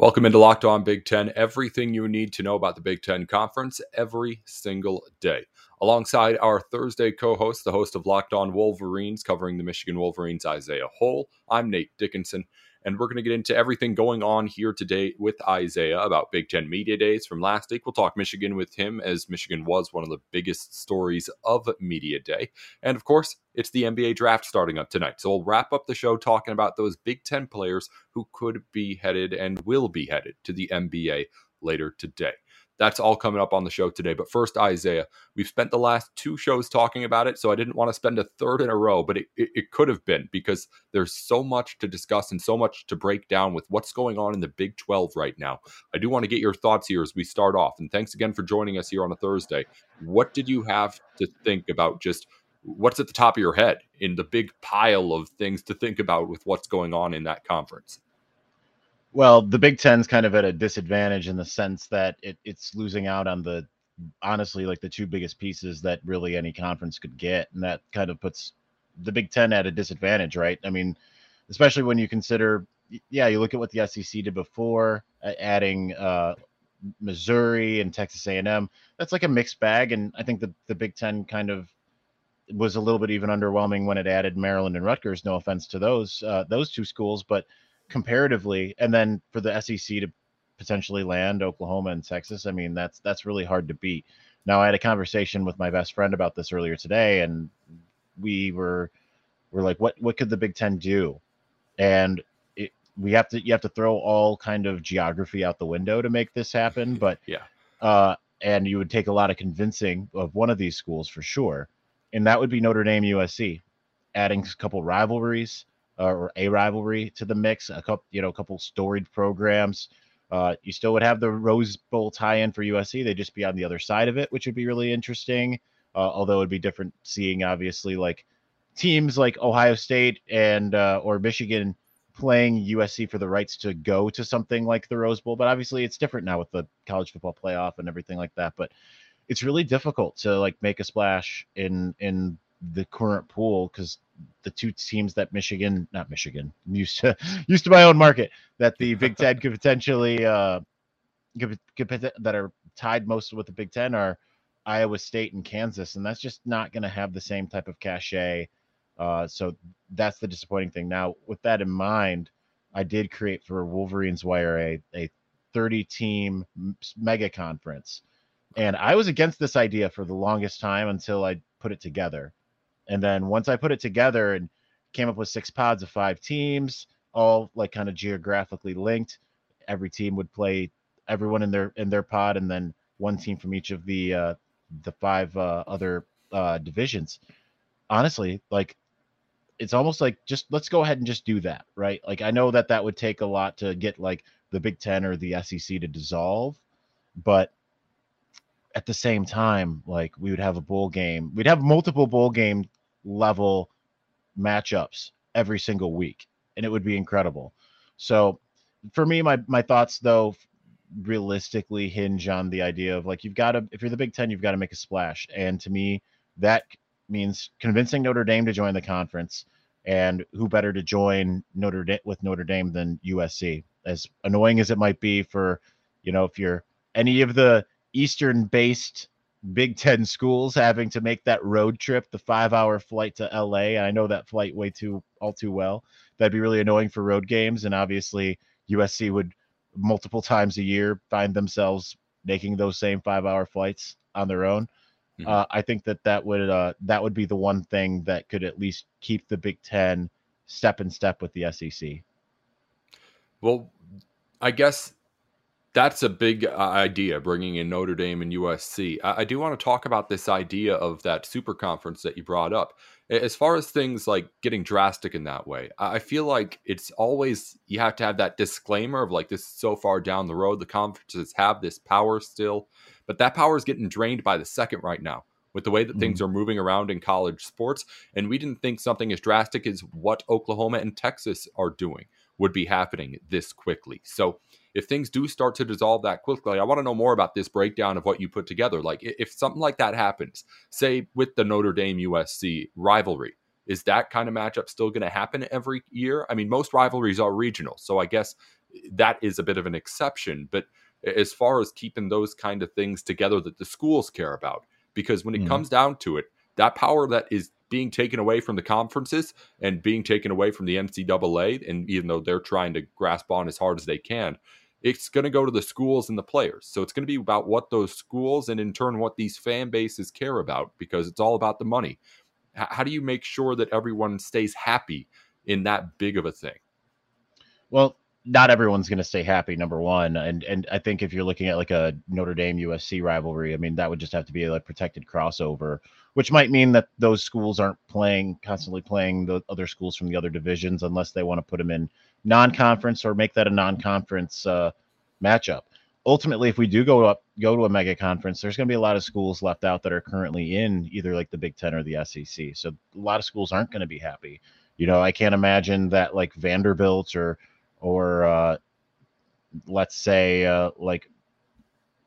Welcome into Locked On Big Ten. Everything you need to know about the Big Ten Conference every single day. Alongside our Thursday co host, the host of Locked On Wolverines, covering the Michigan Wolverines, Isaiah Hole. I'm Nate Dickinson. And we're going to get into everything going on here today with Isaiah about Big Ten Media Days from last week. We'll talk Michigan with him, as Michigan was one of the biggest stories of Media Day. And of course, it's the NBA draft starting up tonight. So we'll wrap up the show talking about those Big Ten players who could be headed and will be headed to the NBA later today. That's all coming up on the show today. But first, Isaiah, we've spent the last two shows talking about it, so I didn't want to spend a third in a row, but it, it, it, could have been because there's so much to discuss and so much to break down with what's going on in the Big 12 right now. I do want to get your thoughts here as we start off. And thanks again for joining us here on a Thursday. What did you have to think about just what's at the top of your head in the big pile of things to think about with what's going on in that conference? Well, the Big Ten's kind of at a disadvantage in the sense that it, it's losing out on the honestly like the two biggest pieces that really any conference could get, and that kind of puts the Big Ten at a disadvantage, right? I mean, especially when you consider, yeah, you look at what the SEC did before, adding uh, Missouri and Texas A&M. That's like a mixed bag, and I think the the Big Ten kind of was a little bit even underwhelming when it added Maryland and Rutgers. No offense to those uh, those two schools, but comparatively, and then for the SEC to potentially land Oklahoma and Texas, I mean that's that's really hard to beat. Now I had a conversation with my best friend about this earlier today, and we were we're like, what what could the Big Ten do? And it, we have to you have to throw all kind of geography out the window to make this happen. But yeah, uh, and you would take a lot of convincing of one of these schools for sure, and that would be Notre Dame USC, adding a couple rivalries uh, or a rivalry to the mix. A couple, you know, a couple storied programs. Uh, you still would have the Rose Bowl tie-in for USC. They'd just be on the other side of it, which would be really interesting. Uh, although it'd be different seeing, obviously, like teams like Ohio State and uh, or Michigan playing USC for the rights to go to something like the Rose Bowl. But obviously, it's different now with the college football playoff and everything like that. But it's really difficult to like make a splash in in the current pool because the two teams that Michigan, not Michigan, used to used to my own market that the Big Ten could potentially uh, could, could, that are tied most with the Big Ten are Iowa State and Kansas, and that's just not going to have the same type of cachet. Uh, so that's the disappointing thing. Now, with that in mind, I did create for Wolverines Wire a, a 30 team mega conference. And I was against this idea for the longest time until I put it together. And then once I put it together and came up with six pods of five teams, all like kind of geographically linked, every team would play everyone in their in their pod, and then one team from each of the uh, the five uh, other uh, divisions. Honestly, like it's almost like just let's go ahead and just do that, right? Like I know that that would take a lot to get like the Big Ten or the SEC to dissolve, but at the same time, like we would have a bowl game, we'd have multiple bowl game level matchups every single week, and it would be incredible. So, for me, my my thoughts though realistically hinge on the idea of like you've got to if you're the Big Ten, you've got to make a splash, and to me, that means convincing Notre Dame to join the conference. And who better to join Notre Dame with Notre Dame than USC? As annoying as it might be for, you know, if you're any of the Eastern-based Big Ten schools having to make that road trip, the five-hour flight to LA. I know that flight way too all too well. That'd be really annoying for road games, and obviously USC would multiple times a year find themselves making those same five-hour flights on their own. Mm-hmm. Uh, I think that that would uh, that would be the one thing that could at least keep the Big Ten step in step with the SEC. Well, I guess that's a big uh, idea, bringing in Notre Dame and USC. I, I do want to talk about this idea of that super conference that you brought up. as far as things like getting drastic in that way, I feel like it's always you have to have that disclaimer of like this is so far down the road. The conferences have this power still, but that power is getting drained by the second right now with the way that mm-hmm. things are moving around in college sports. And we didn't think something as drastic as what Oklahoma and Texas are doing would be happening this quickly. So if things do start to dissolve that quickly, I want to know more about this breakdown of what you put together. Like if something like that happens, say with the Notre Dame USC rivalry, is that kind of matchup still going to happen every year? I mean, most rivalries are regional, so I guess that is a bit of an exception. But as far as keeping those kind of things together that the schools care about, because when it mm. comes down to it, that power that is being taken away from the conferences and being taken away from the NCAA, and even though they're trying to grasp on as hard as they can, it's going to go to the schools and the players. So it's going to be about what those schools and in turn what these fan bases care about because it's all about the money. H- how do you make sure that everyone stays happy in that big of a thing? Well, not everyone's going to stay happy number one and and i think if you're looking at like a notre dame usc rivalry i mean that would just have to be a like protected crossover which might mean that those schools aren't playing constantly playing the other schools from the other divisions unless they want to put them in non-conference or make that a non-conference uh, matchup. Ultimately, if we do go up go to a mega conference, there's going to be a lot of schools left out that are currently in either like the Big Ten or the SEC. So a lot of schools aren't going to be happy. You know, I can't imagine that like Vanderbilt or or uh, let's say uh, like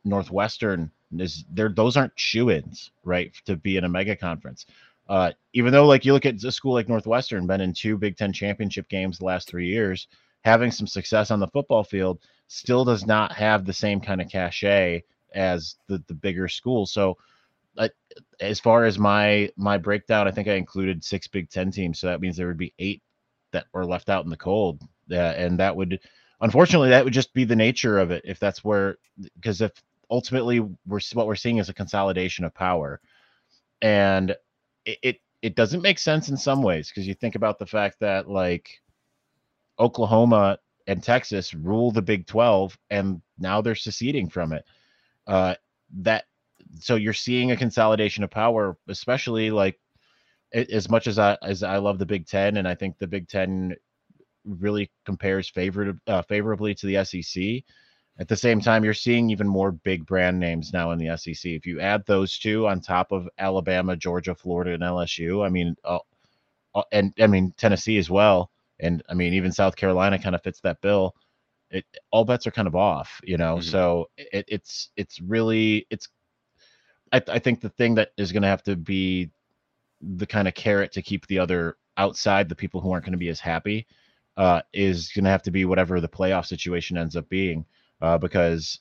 Northwestern is there. Those aren't shoe-ins, right, to be in a mega conference. Uh, even though, like, you look at a school like Northwestern, been in two Big Ten championship games the last three years, having some success on the football field, still does not have the same kind of cachet as the the bigger schools. So, uh, as far as my my breakdown, I think I included six Big Ten teams, so that means there would be eight that were left out in the cold, uh, and that would, unfortunately, that would just be the nature of it. If that's where, because if ultimately we're what we're seeing is a consolidation of power, and it, it, it doesn't make sense in some ways because you think about the fact that like Oklahoma and Texas rule the Big 12 and now they're seceding from it. Uh, that so you're seeing a consolidation of power, especially like as much as I as I love the Big Ten and I think the Big Ten really compares favorably uh, favorably to the SEC. At the same time, you're seeing even more big brand names now in the SEC. If you add those two on top of Alabama, Georgia, Florida, and LSU, I mean, uh, uh, and I mean Tennessee as well, and I mean even South Carolina kind of fits that bill. It all bets are kind of off, you know. Mm-hmm. So it, it's it's really it's. I, I think the thing that is going to have to be the kind of carrot to keep the other outside, the people who aren't going to be as happy, uh, is going to have to be whatever the playoff situation ends up being uh, because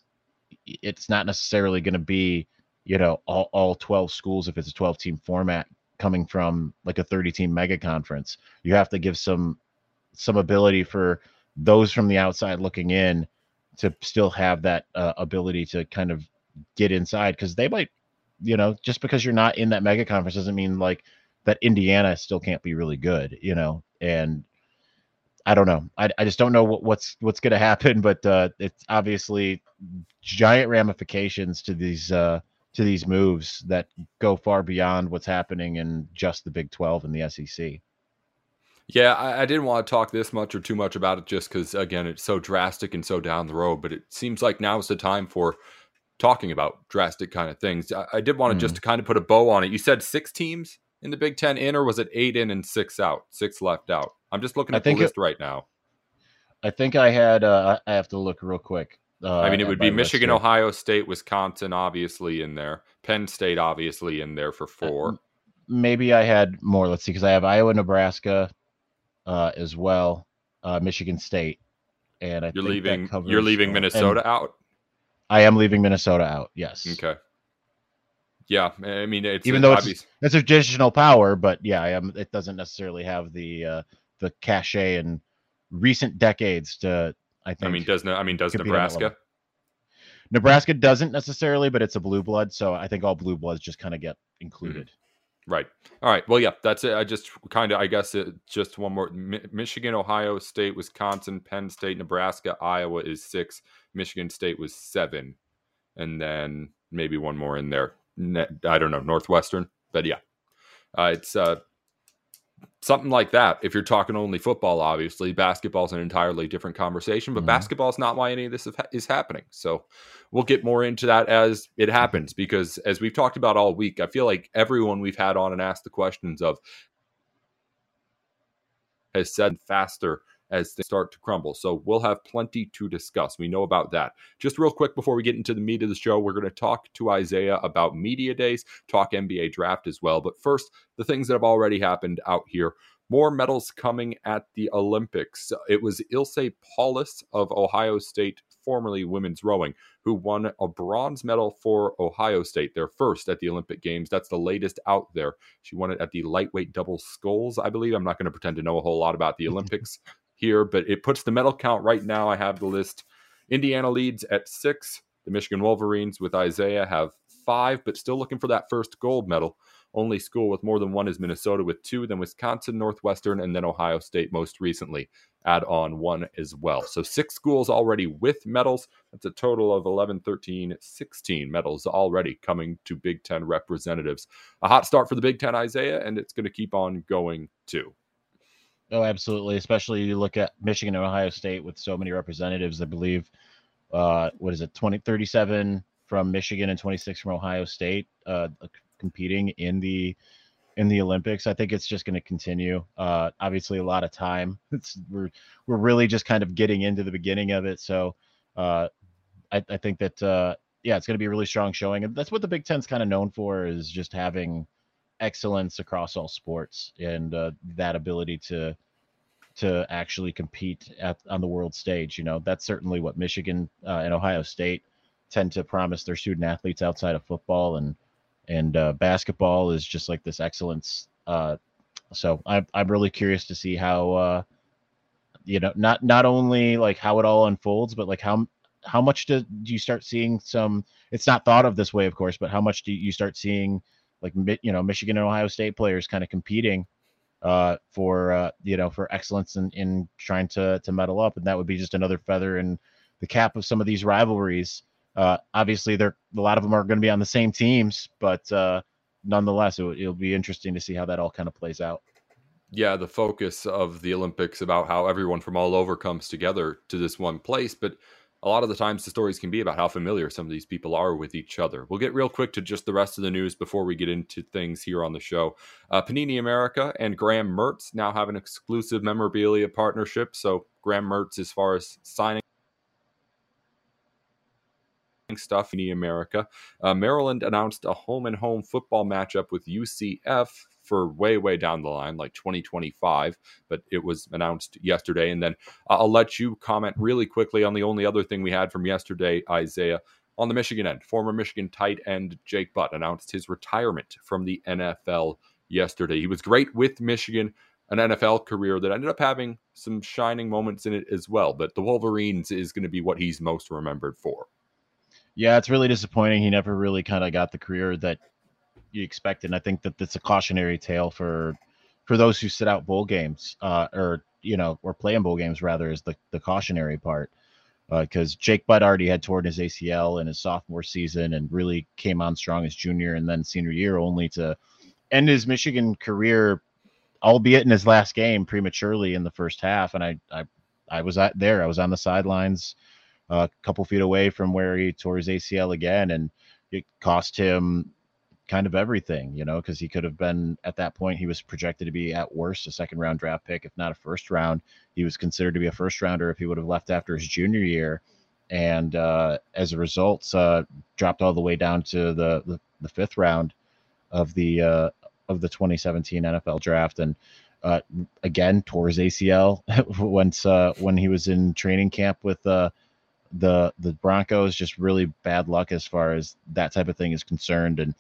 it's not necessarily going to be you know all, all 12 schools if it's a 12 team format coming from like a 30 team mega conference. You have to give some some ability for those from the outside looking in to still have that uh, ability to kind of get inside because they might you know just because you're not in that mega conference doesn't mean like that indiana still can't be really good you know? And I don't know. I, I just don't know what, what's what's going to happen, but uh, it's obviously giant ramifications to these uh, to these moves that go far beyond what's happening in just the Big Twelve and the SEC. Yeah, I, I didn't want to talk this much or too much about it just because again it's so drastic and so down the road. But it seems like now is the time for talking about drastic kind of things. I, I did want to mm. just to kind of put a bow on it. You said six teams in the Big Ten in, or was it eight in and six out, six left out? I'm just looking at the list it, right now. I think I had. Uh, I have to look real quick. Uh, I mean, it would be Michigan, Ohio State, Wisconsin, obviously in there. Penn State, obviously in there for uh, four. Maybe I had more. Let's see, because I have Iowa, Nebraska, uh, as well, uh, Michigan State, and I you're leaving. You're leaving Minnesota out. I am leaving Minnesota out. Yes. Okay. Yeah, I mean, it's even though it's, it's a traditional power, but yeah, I am. It doesn't necessarily have the uh, the cachet in recent decades to I think. I mean, does I mean does Nebraska? Nebraska doesn't necessarily, but it's a blue blood, so I think all blue bloods just kind of get included. Mm-hmm. Right. All right. Well, yeah, that's it. I just kind of, I guess, it, just one more. Mi- Michigan, Ohio State, Wisconsin, Penn State, Nebraska, Iowa is six. Michigan State was seven, and then maybe one more in there. I don't know Northwestern, but yeah, uh, it's uh, something like that. If you're talking only football, obviously, basketball's an entirely different conversation, but mm-hmm. basketball is not why any of this is happening. So we'll get more into that as it happens because, as we've talked about all week, I feel like everyone we've had on and asked the questions of has said faster as they start to crumble. So we'll have plenty to discuss. We know about that. Just real quick before we get into the meat of the show, we're going to talk to Isaiah about media days, talk NBA draft as well. But first, the things that have already happened out here. More medals coming at the Olympics. It was Ilse Paulis of Ohio State, formerly women's rowing, who won a bronze medal for Ohio State, their first at the Olympic Games. That's the latest out there. She won it at the lightweight double sculls, I believe. I'm not going to pretend to know a whole lot about the Olympics here, but it puts the medal count right now. I have the list. Indiana leads at six. The Michigan Wolverines with Isaiah have five, but still looking for that first gold medal. Only school with more than one is Minnesota with two, then Wisconsin, Northwestern, and then Ohio State most recently add on one as well. So six schools already with medals. That's a total of 11, 13, 16 medals already coming to Big Ten representatives. A hot start for the Big Ten, Isaiah, and it's going to keep on going too. Oh, absolutely. Especially you look at Michigan and Ohio State with so many representatives. I believe, uh, what is it, 20, 37 from Michigan and 26 from Ohio State uh, competing in the in the Olympics. I think it's just going to continue. Uh, obviously, a lot of time. It's we're we're really just kind of getting into the beginning of it. So uh, I, I think that uh, yeah, it's going to be a really strong showing, and that's what the Big Ten's kind of known for is just having excellence across all sports and uh, that ability to to actually compete at on the world stage. You know, that's certainly what Michigan uh, and Ohio State tend to promise their student athletes outside of football and and uh, basketball is just like this excellence. Uh, so I'm I'm really curious to see how uh, you know not not only like how it all unfolds, but like how how much do, do you start seeing some? It's not thought of this way, of course, but how much do you start seeing? Like you know Michigan and Ohio State players kind of competing uh, for uh, you know for excellence in, in trying to to medal up, and that would be just another feather in the cap of some of these rivalries. Uh, obviously, they're a lot of them are going to be on the same teams, but uh, nonetheless, it, it'll be interesting to see how that all kind of plays out. Yeah, the focus of the Olympics about how everyone from all over comes together to this one place, but a lot of the times the stories can be about how familiar some of these people are with each other. We'll get real quick to just the rest of the news before we get into things here on the show. Uh, Panini America and Graham Mertz now have an exclusive memorabilia partnership. So, Graham Mertz, as far as signing stuff in America. Uh, Maryland announced a home and home football matchup with UCF for way, way down the line, like 2025, but it was announced yesterday. And then uh, I'll let you comment really quickly on the only other thing we had from yesterday, Isaiah. On the Michigan end, former Michigan tight end Jake Butt announced his retirement from the NFL yesterday. He was great with Michigan, an NFL career that ended up having some shining moments in it as well. But the Wolverines is going to be what he's most remembered for. Yeah, it's really disappointing. He never really kind of got the career that you expect. And I think that that's a cautionary tale for for those who sit out bowl games, uh, or you know, or play in bowl games rather, is the the cautionary part. Because uh, Jake Butt already had torn his ACL in his sophomore season and really came on strong his junior and then senior year, only to end his Michigan career, albeit in his last game prematurely in the first half. And I I I was at there. I was on the sidelines, uh, a couple feet away from where he tore his ACL again, and it cost him kind of everything, you know, because he could have been at that point, he was projected to be at worst a second round draft pick, if not a first round. He was considered to be a first rounder if he would have left after his junior year. And uh, as a result, uh, dropped all the way down to the, the, the fifth round of the uh, of the 2017 NFL draft. And uh, again, tore his ACL once uh, when he was in training camp with uh, the the Broncos. Just really bad luck as far as that type of thing is concerned. And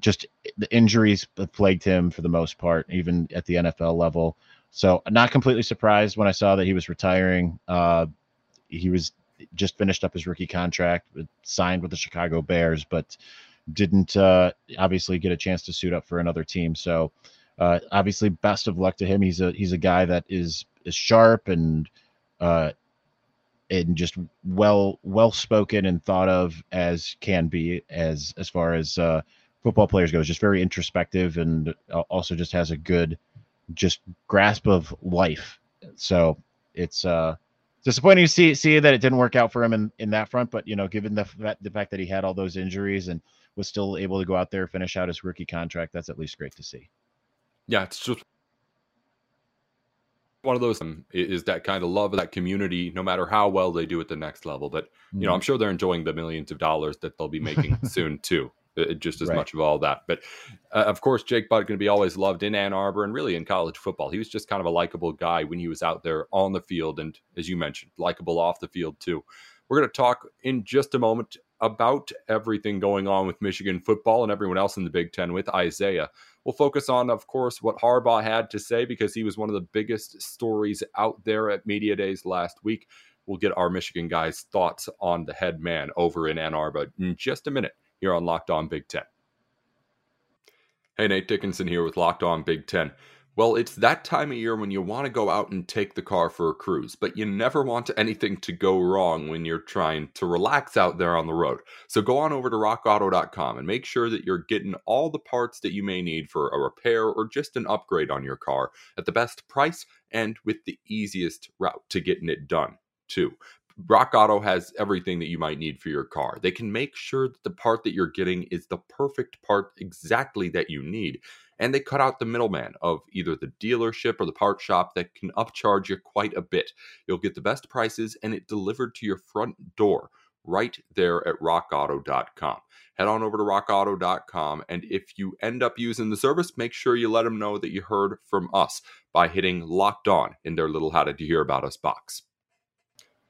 just the injuries plagued him for the most part, even at the NFL level. So, not completely surprised when I saw that he was retiring. Uh, he was just finished up his rookie contract, signed with the Chicago Bears, but didn't uh, obviously get a chance to suit up for another team. So, uh, obviously, best of luck to him. He's a he's a guy that is is sharp and uh, and just well well spoken and thought of as can be as as far as uh, football players goes. Just very introspective and also just has a good just grasp of life. So it's uh disappointing to see see that it didn't work out for him in, in that front. But you know, given the the fact that he had all those injuries and was still able to go out there finish out his rookie contract, that's at least great to see. Yeah, it's just one of those um, is that kind of love of that community, no matter how well they do at the next level. That you know, mm-hmm. I'm sure they're enjoying the millions of dollars that they'll be making soon too. Just as right. much of all that. But uh, of course, Jake Butt going to be always loved in Ann Arbor and really in college football. He was just kind of a likable guy when he was out there on the field, and as you mentioned, likable off the field too. We're going to talk in just a moment about everything going on with Michigan football and everyone else in the Big Ten with Isaiah. We'll focus on, of course, what Harbaugh had to say because he was one of the biggest stories out there at Media Days last week. We'll get our Michigan guys' thoughts on the head man over in Ann Arbor in just a minute here on Locked On Big Ten. Hey, Nate Dickinson here with Locked On Big Ten. Well, it's that time of year when you want to go out and take the car for a cruise, but you never want anything to go wrong when you're trying to relax out there on the road. So go on over to rockauto.com and make sure that you're getting all the parts that you may need for a repair or just an upgrade on your car at the best price and with the easiest route to getting it done, too. Rock Auto has everything that you might need for your car. They can make sure that the part that you're getting is the perfect part exactly that you need and they cut out the middleman of either the dealership or the part shop that can upcharge you quite a bit. You'll get the best prices and it delivered to your front door right there at rockauto.com. Head on over to rockauto.com and if you end up using the service, make sure you let them know that you heard from us by hitting locked on in their little how did you hear about us box.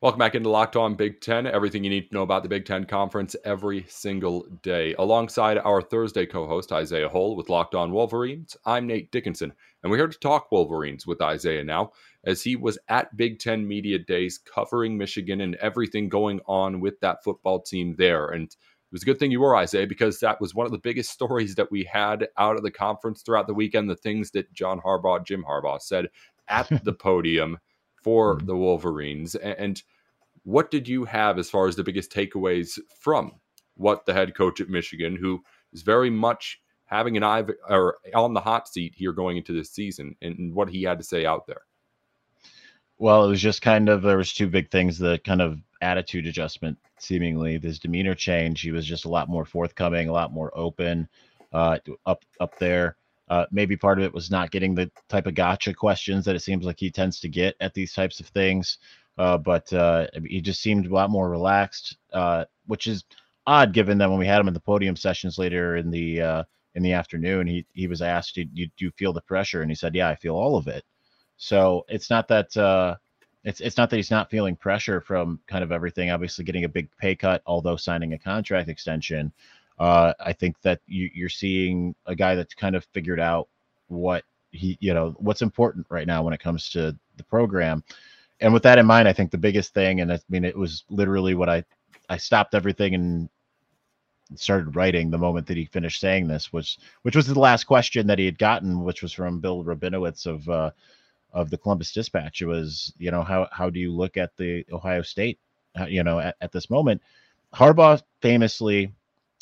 Welcome back into Locked On Big Ten. Everything you need to know about the Big Ten Conference every single day. Alongside our Thursday co host, Isaiah Hole with Locked On Wolverines, I'm Nate Dickinson, and we're here to talk Wolverines with Isaiah now, as he was at Big Ten Media Days covering Michigan and everything going on with that football team there. And it was a good thing you were, Isaiah, because that was one of the biggest stories that we had out of the conference throughout the weekend. The things that John Harbaugh, Jim Harbaugh said at the podium for mm-hmm. the Wolverines. And what did you have as far as the biggest takeaways from what the head coach at Michigan, who is very much having an eye or on the hot seat here going into this season, and what he had to say out there? Well, it was just kind of there was two big things: the kind of attitude adjustment, seemingly his demeanor change. He was just a lot more forthcoming, a lot more open uh, up up there. Uh, maybe part of it was not getting the type of gotcha questions that it seems like he tends to get at these types of things. Uh, but uh, he just seemed a lot more relaxed, uh, which is odd given that when we had him in the podium sessions later in the uh, in the afternoon, he he was asked, "Do you, do you feel the pressure?" And he said, "Yeah, I feel all of it." So it's not that uh, it's it's not that he's not feeling pressure from kind of everything. Obviously, getting a big pay cut, although signing a contract extension. I think that you, you're seeing a guy that's kind of figured out what he, you know, what's important right now when it comes to the program. And with that in mind, I think the biggest thing, and I mean, it was literally what I, I stopped everything and started writing the moment that he finished saying this was, which was the last question that he had gotten, which was from Bill Rabinowitz of, uh, of the Columbus Dispatch. It was, you know, how how do you look at the Ohio State, uh, you know, at, at this moment? Harbaugh famously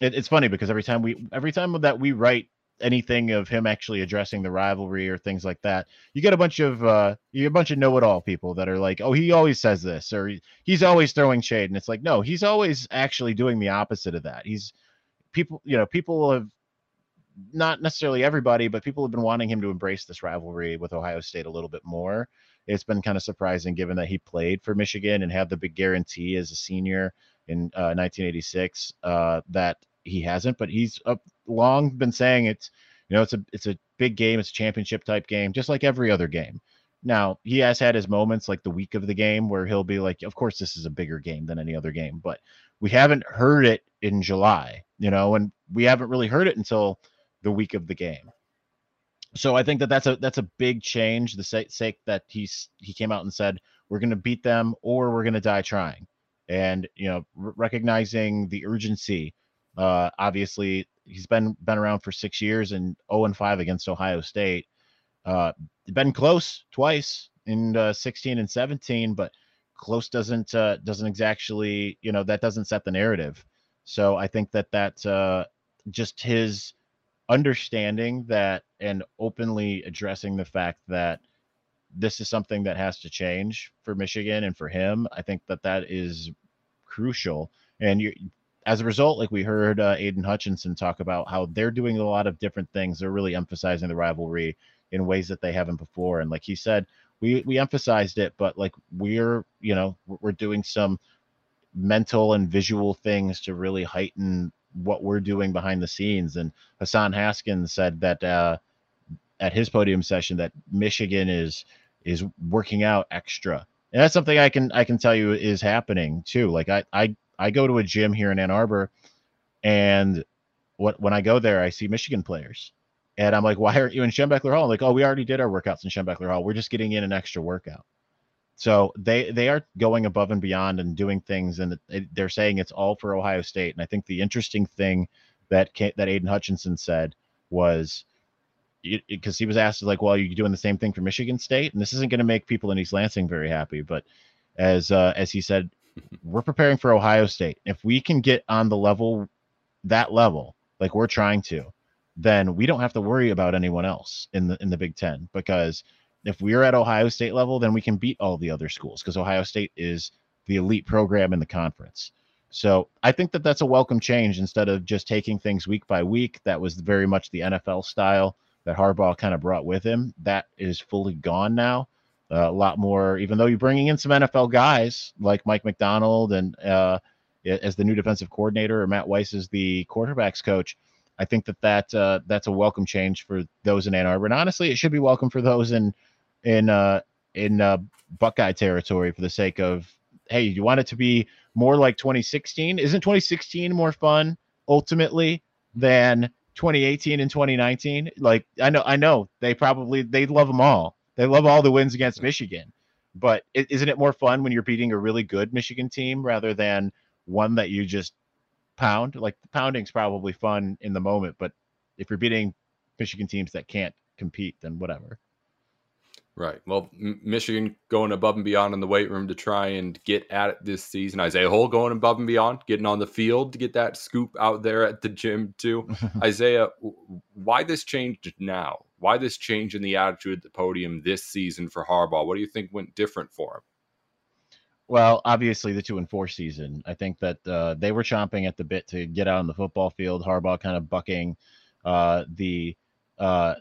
it, it's funny because every time we every time that we write anything of him actually addressing the rivalry or things like that, you get a bunch of uh you a bunch of know-it-all people that are like, oh, he always says this or he's always throwing shade, and it's like, no, he's always actually doing the opposite of that. He's people, you know, people have not necessarily everybody, but people have been wanting him to embrace this rivalry with Ohio State a little bit more. It's been kind of surprising given that he played for Michigan and had the big guarantee as a senior in uh, 1986 uh, that he hasn't, but he's uh, long been saying it's you know it's a it's a big game, it's a championship type game, just like every other game. Now he has had his moments like the week of the game where he'll be like, of course this is a bigger game than any other game, but we haven't heard it in July, you know, and we haven't really heard it until the week of the game. So I think that that's a that's a big change. The sake that he's he came out and said we're going to beat them or we're going to die trying, and you know recognizing the urgency uh, obviously, he's been been around for six years and 0 and 5 against Ohio State. Uh, been close twice in uh, 16 and 17, but close doesn't uh, doesn't exactly you know that doesn't set the narrative. So I think that that uh, just his understanding that and openly addressing the fact that this is something that has to change for Michigan and for him. I think that that is crucial. And you, as a result, like we heard uh, Aidan Hutchinson talk about how they're doing a lot of different things. They're really emphasizing the rivalry in ways that they haven't before. And like he said, we we emphasized it, but like we're you know we're doing some mental and visual things to really heighten what we're doing behind the scenes. And Hassan Haskins said that uh, at his podium session that Michigan is is working out extra. And that's something I can I can tell you is happening too. Like I I I go to a gym here in Ann Arbor and what when I go there I see Michigan players. And I'm like, why aren't you in Schembechler Hall? I'm like, oh, we already did our workouts in Schembechler Hall. We're just getting in an extra workout. So they they are going above and beyond and doing things, and they're saying it's all for Ohio State. And I think the interesting thing that that Aidan Hutchinson said was because he was asked like, "Well, you're doing the same thing for Michigan State?" And this isn't going to make people in East Lansing very happy, but as uh, as he said, we're preparing for Ohio State. If we can get on the level, that level, like we're trying to, then we don't have to worry about anyone else in the in the Big Ten because if we're at Ohio State level, then we can beat all the other schools because Ohio State is the elite program in the conference. So I think that that's a welcome change instead of just taking things week by week. That was very much the NFL style that Harbaugh kind of brought with him. That is fully gone now. Uh, a lot more, even though you're bringing in some NFL guys like Mike Macdonald and uh, as the new defensive coordinator, or Matt Weiss is the quarterbacks coach. I think that that uh, that's a welcome change for those in Ann Arbor, and honestly, it should be welcome for those in in uh, in uh, Buckeye territory for the sake of hey, you want it to be more like 2016? Isn't 2016 more fun ultimately than 2018 and 2019 like i know i know they probably they love them all they love all the wins against michigan but isn't it more fun when you're beating a really good michigan team rather than one that you just pound like pounding's probably fun in the moment but if you're beating michigan teams that can't compete then whatever Right. Well, M- Michigan going above and beyond in the weight room to try and get at it this season. Isaiah Hole going above and beyond, getting on the field to get that scoop out there at the gym too. Isaiah, why this change now? Why this change in the attitude at the podium this season for Harbaugh? What do you think went different for him? Well, obviously the two and four season. I think that uh, they were chomping at the bit to get out on the football field. Harbaugh kind of bucking uh, the uh,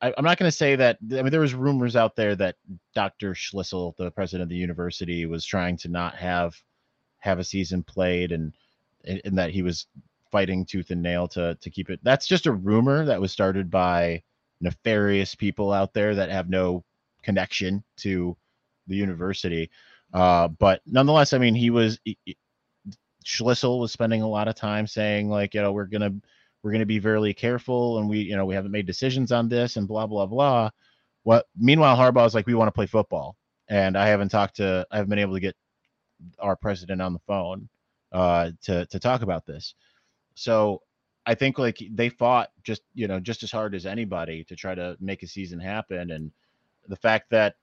I, am not going to say that. I mean, there was rumors out there that Dr. Schlissel, the president of the university, was trying to not have have a season played, and and that he was fighting tooth and nail to to keep it. That's just a rumor that was started by nefarious people out there that have no connection to the university. Uh, but nonetheless, I mean, he was Schlissel was spending a lot of time saying like, you know, we're gonna we're to be very careful and we you know we haven't made decisions on this and blah blah blah what meanwhile harbaugh is like we want to play football and i haven't talked to i haven't been able to get our president on the phone uh to to talk about this so i think like they fought just you know just as hard as anybody to try to make a season happen and the fact that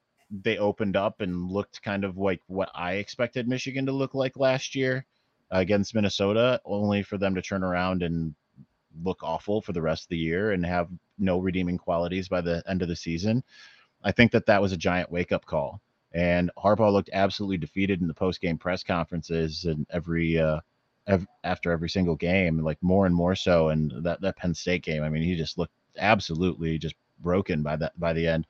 they opened up and looked kind of like what i expected michigan to look like last year against minnesota only for them to turn around and look awful for the rest of the year and have no redeeming qualities by the end of the season. I think that that was a giant wake up call. And Harbaugh looked absolutely defeated in the post game press conferences and every uh, ev- after every single game, like more and more so. And that that Penn State game, I mean, he just looked absolutely just broken by that by the end.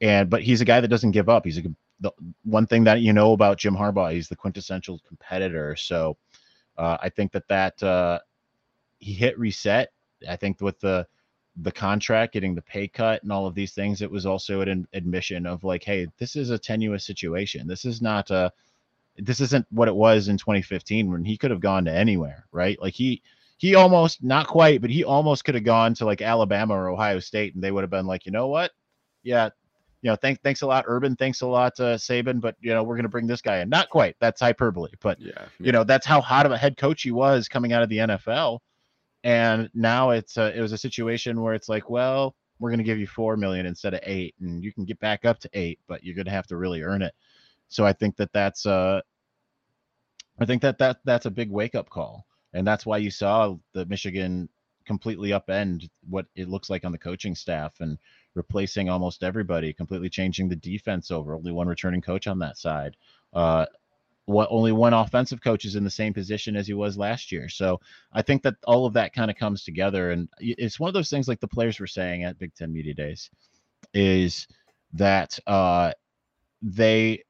And but he's a guy that doesn't give up. He's a the one thing that you know about Jim Harbaugh, he's the quintessential competitor. So uh, I think that that uh, he hit reset. I think with the the contract, getting the pay cut, and all of these things, it was also an admission of like, hey, this is a tenuous situation. This is not a this isn't what it was in 2015 when he could have gone to anywhere, right? Like he he almost not quite, but he almost could have gone to like Alabama or Ohio State, and they would have been like, you know what? Yeah, you know, thanks thanks a lot, Urban. Thanks a lot, uh, Saban. But you know, we're gonna bring this guy in. Not quite. That's hyperbole, but yeah, yeah. you know, that's how hot of a head coach he was coming out of the NFL and now it's a, it was a situation where it's like well we're going to give you 4 million instead of 8 and you can get back up to 8 but you're going to have to really earn it so i think that that's uh i think that that that's a big wake up call and that's why you saw the michigan completely upend what it looks like on the coaching staff and replacing almost everybody, completely changing the defense over. Only one returning coach on that side. Uh, what only one offensive coach is in the same position as he was last year. So I think that all of that kind of comes together, and it's one of those things like the players were saying at Big Ten Media Days, is that uh, they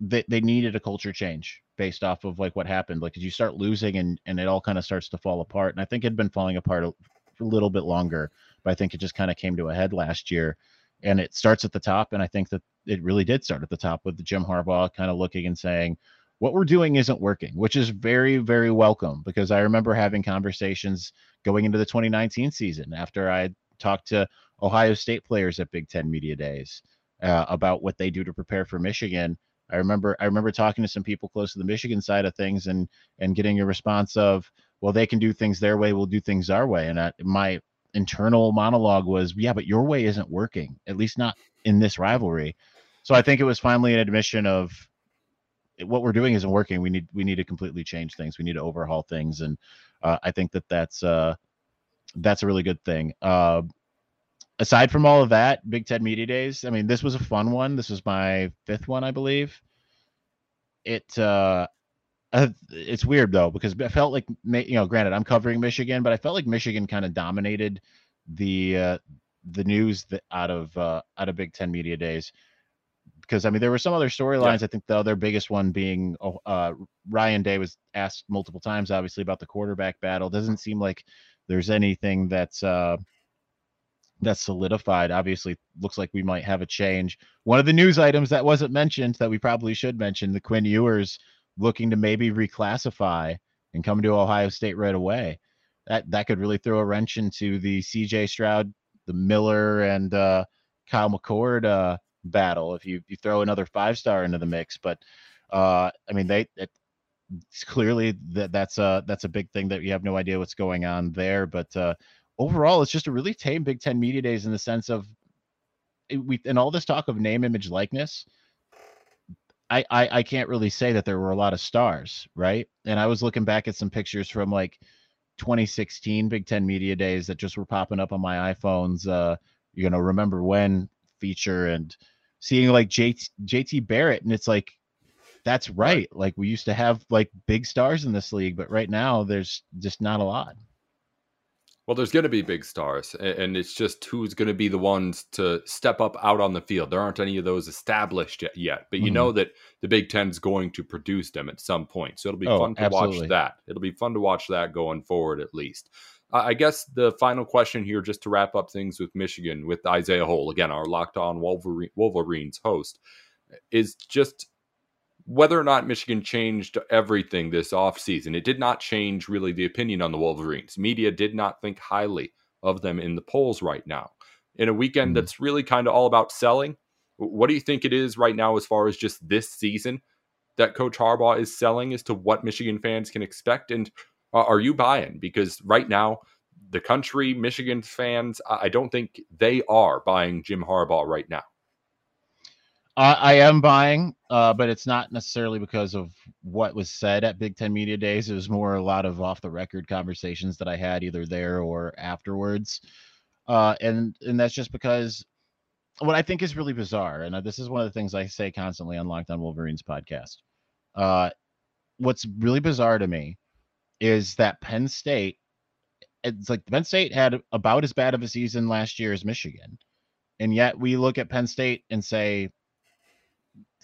they they needed a culture change based off of like what happened. Like, you start losing and and it all kind of starts to fall apart, and I think it had been falling apart a, a little bit longer, but I think it just kind of came to a head last year and it starts at the top. And I think that it really did start at the top with Jim Harbaugh kind of looking and saying, what we're doing isn't working, which is very, very welcome because I remember having conversations going into the 2019 season after I talked to Ohio State players at Big Ten Media Days uh, about what they do to prepare for Michigan. I remember I remember talking to some people close to the Michigan side of things and and getting a response of, well, they can do things their way, we'll do things our way. And I, my internal monologue was, yeah, but your way isn't working, at least not in this rivalry. So I think it was finally an admission of what we're doing isn't working. We need we need to completely change things. We need to overhaul things, and uh, I think that that's uh, that's a really good thing. Uh, aside from all of that, Big Ten Media Days. I mean, this was a fun one. This was my fifth one, I believe. It uh, uh, it's weird though because I felt like you know, granted, I'm covering Michigan, but I felt like Michigan kind of dominated the uh, the news that out of uh, out of Big Ten media days. Because I mean, there were some other storylines. Yeah. I think the other biggest one being oh, uh, Ryan Day was asked multiple times, obviously, about the quarterback battle. Doesn't seem like there's anything that's uh, that's solidified. Obviously, looks like we might have a change. One of the news items that wasn't mentioned that we probably should mention: the Quinn Ewers looking to maybe reclassify and come to Ohio State right away. That that could really throw a wrench into the CJ Stroud, the Miller, and uh, Kyle McCord uh, battle if you you throw another five star into the mix. But uh, I mean, they it, it's clearly that that's a that's a big thing that you have no idea what's going on there. But uh, overall, it's just a really tame Big Ten media days in the sense of we and all this talk of name, image, likeness. I, I I can't really say that there were a lot of stars, right? And I was looking back at some pictures from like 2016 Big Ten Media Days that just were popping up on my iPhones. Uh, you know, remember when feature and seeing like JT, JT Barrett, and it's like that's right. Like we used to have like big stars in this league, but right now there's just not a lot. Well, there's going to be big stars, and it's just who's going to be the ones to step up out on the field. There aren't any of those established yet, but you mm-hmm. know that the Big Ten is going to produce them at some point. So it'll be oh, fun to absolutely. watch that. It'll be fun to watch that going forward, at least. I guess the final question here, just to wrap up things with Michigan, with Isaiah Hole, again, our Locked On Wolverine, Wolverines host, is just whether or not Michigan changed everything this offseason, it did not change really the opinion on the Wolverines. Media did not think highly of them in the polls right now. In a weekend mm-hmm. that's really kind of all about selling, what do you think it is right now as far as just this season that Coach Harbaugh is selling as to what Michigan fans can expect? And are you buying? Because right now, the country, Michigan fans, I don't think they are buying Jim Harbaugh right now. I, I am buying, uh, but it's not necessarily because of what was said at Big Ten Media Days. It was more a lot of off the record conversations that I had either there or afterwards, uh, and and that's just because what I think is really bizarre, and this is one of the things I say constantly on Locked On Wolverines podcast. Uh, what's really bizarre to me is that Penn State, it's like Penn State had about as bad of a season last year as Michigan, and yet we look at Penn State and say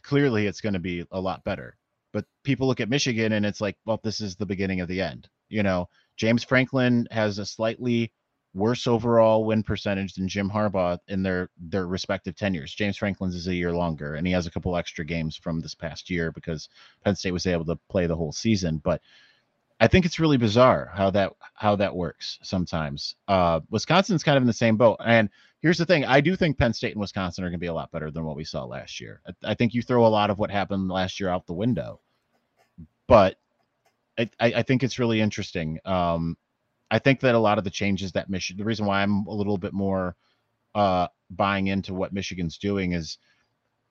clearly it's going to be a lot better. But people look at Michigan and it's like, well, this is the beginning of the end. You know, James Franklin has a slightly worse overall win percentage than Jim Harbaugh in their their respective tenures. James Franklin's is a year longer, and he has a couple extra games from this past year because Penn State was able to play the whole season. But I think it's really bizarre how that how that works sometimes. Uh, Wisconsin's kind of in the same boat, and here's the thing: I do think Penn State and Wisconsin are going to be a lot better than what we saw last year. I, I, think you throw a lot of what happened last year out the window, but I, I think it's really interesting. Um, I think that a lot of the changes that Michigan, the reason why I'm a little bit more uh, buying into what Michigan's doing is,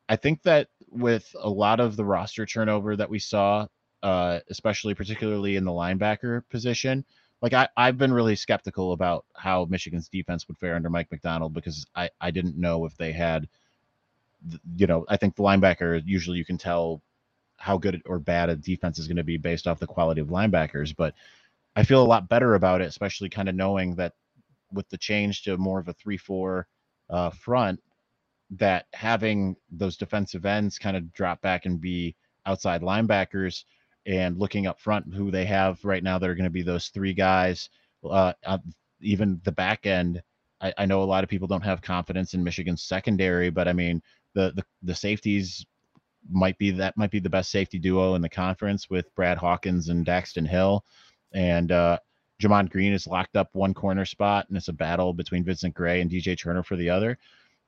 I think that with a lot of the roster turnover that we saw, uh, especially particularly in the linebacker position, like I, I've been really skeptical about how Michigan's defense would fare under Mike Macdonald because I, I didn't know if they had, you know, I think the linebacker usually you can tell how good or bad a defense is going to be based off the quality of linebackers. But I feel a lot better about it, especially kind of knowing that with the change to more of a three-four uh, front, that having those defensive ends kind of drop back and be outside linebackers and looking up front who they have right now that are going to be those three guys. Uh, uh, even the back end, I, I, know a lot of people don't have confidence in Michigan's secondary, but I mean the the, the safeties might be that might be the best safety duo in the conference with Brad Hawkins and Daxton Hill, and uh, Gemon Green is locked up one corner spot, and it's a battle between Vincent Gray and DJ Turner for the other.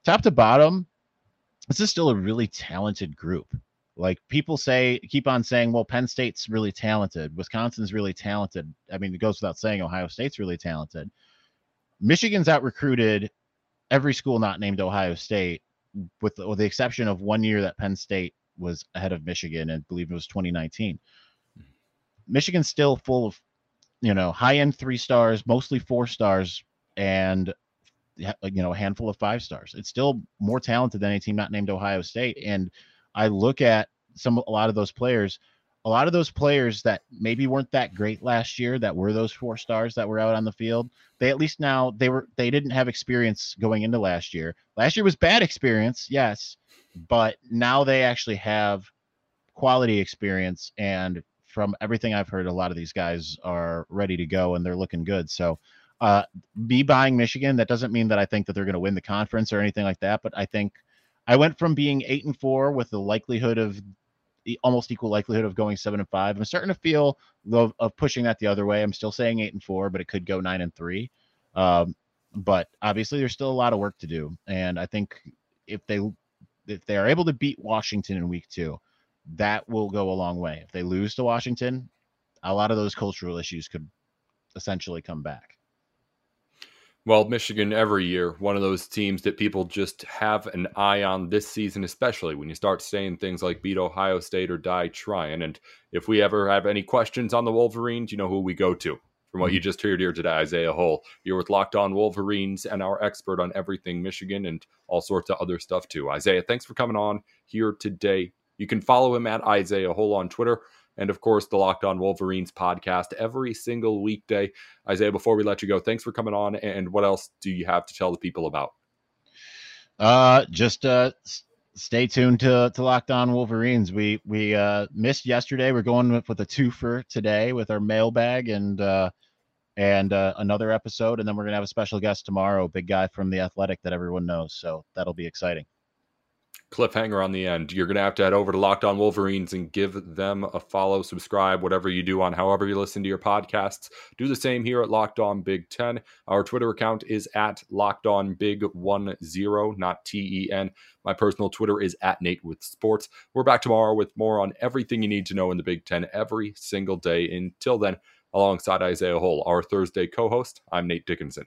Top to bottom, this is still a really talented group. Like people say, keep on saying, well, Penn State's really talented. Wisconsin's really talented. I mean, it goes without saying, Ohio State's really talented. Michigan's out recruited every school not named Ohio State, with the, with the exception of one year that Penn State was ahead of Michigan, and I believe it was 2019. Hmm. Michigan's still full of, you know, high end three stars, mostly four stars, and you know, a handful of five stars. It's still more talented than a team not named Ohio State, and I look at some a lot of those players, a lot of those players that maybe weren't that great last year, that were those four stars that were out on the field. They at least now they were they didn't have experience going into last year. Last year was bad experience, yes, but now they actually have quality experience and from everything I've heard, a lot of these guys are ready to go and they're looking good. So, uh, me buying Michigan, that doesn't mean that I think that they're going to win the conference or anything like that, but I think I went from being eight and four with the likelihood of the almost equal likelihood of going seven and five. I'm starting to feel of, of pushing that the other way. I'm still saying eight and four, but it could go nine and three. Um, but obviously, there's still a lot of work to do, and I think if they if they are able to beat Washington in week two, that will go a long way. If they lose to Washington, a lot of those cultural issues could essentially come back. Well, Michigan every year, one of those teams that people just have an eye on this season, especially when you start saying things like beat Ohio State or die trying. And if we ever have any questions on the Wolverines, you know who we go to. From what you mm-hmm. just heard here today, Isaiah Hole, you're with Locked On Wolverines and our expert on everything Michigan and all sorts of other stuff too. Isaiah, thanks for coming on here today. You can follow him at Isaiah Hole on Twitter and of course the Locked On Wolverines podcast every single weekday. Isaiah, before we let you go, thanks for coming on. And what else do you have to tell the people about? Uh, just uh, stay tuned to to Locked On Wolverines. We we uh missed yesterday. We're going with, with a twofer today with our mailbag and uh and uh, another episode, and then we're gonna have a special guest tomorrow, big guy from the Athletic that everyone knows. So that'll be exciting cliffhanger on the end. You're going to have to head over to Locked On Wolverines and give them a follow, subscribe, whatever you do on however you listen to your podcasts. Do the same here at Locked On Big Ten. Our Twitter account is at Locked On Big One Zero, not T E N. My personal Twitter is at Nate with Sports. We're back tomorrow with more on everything you need to know in the Big Ten every single day. Until then, alongside Isaiah Hole, our Thursday co-host, I'm Nate Dickinson.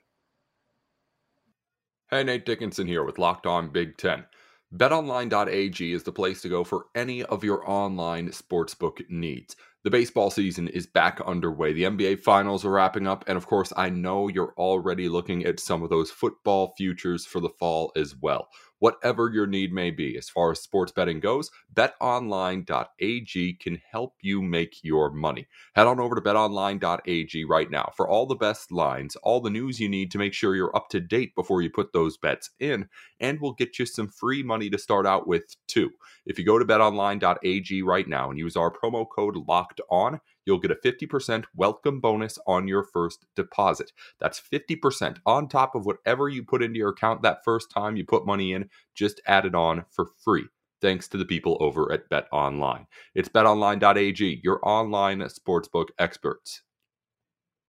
Hey, Nate Dickinson here with Locked On Big Ten. BetOnline.ag is the place to go for any of your online sportsbook needs. The baseball season is back underway. The NBA finals are wrapping up. And of course, I know you're already looking at some of those football futures for the fall as well. Whatever your need may be, as far as sports betting goes, betonline.ag can help you make your money. Head on over to betonline.ag right now for all the best lines, all the news you need to make sure you're up to date before you put those bets in, and we'll get you some free money to start out with too. If you go to betonline.ag right now and use our promo code LOCKED ON, you'll get a 50% welcome bonus on your first deposit. That's 50% on top of whatever you put into your account that first time you put money in, just add it on for free. Thanks to the people over at Bet Online. It's betonline.ag, your online sportsbook experts.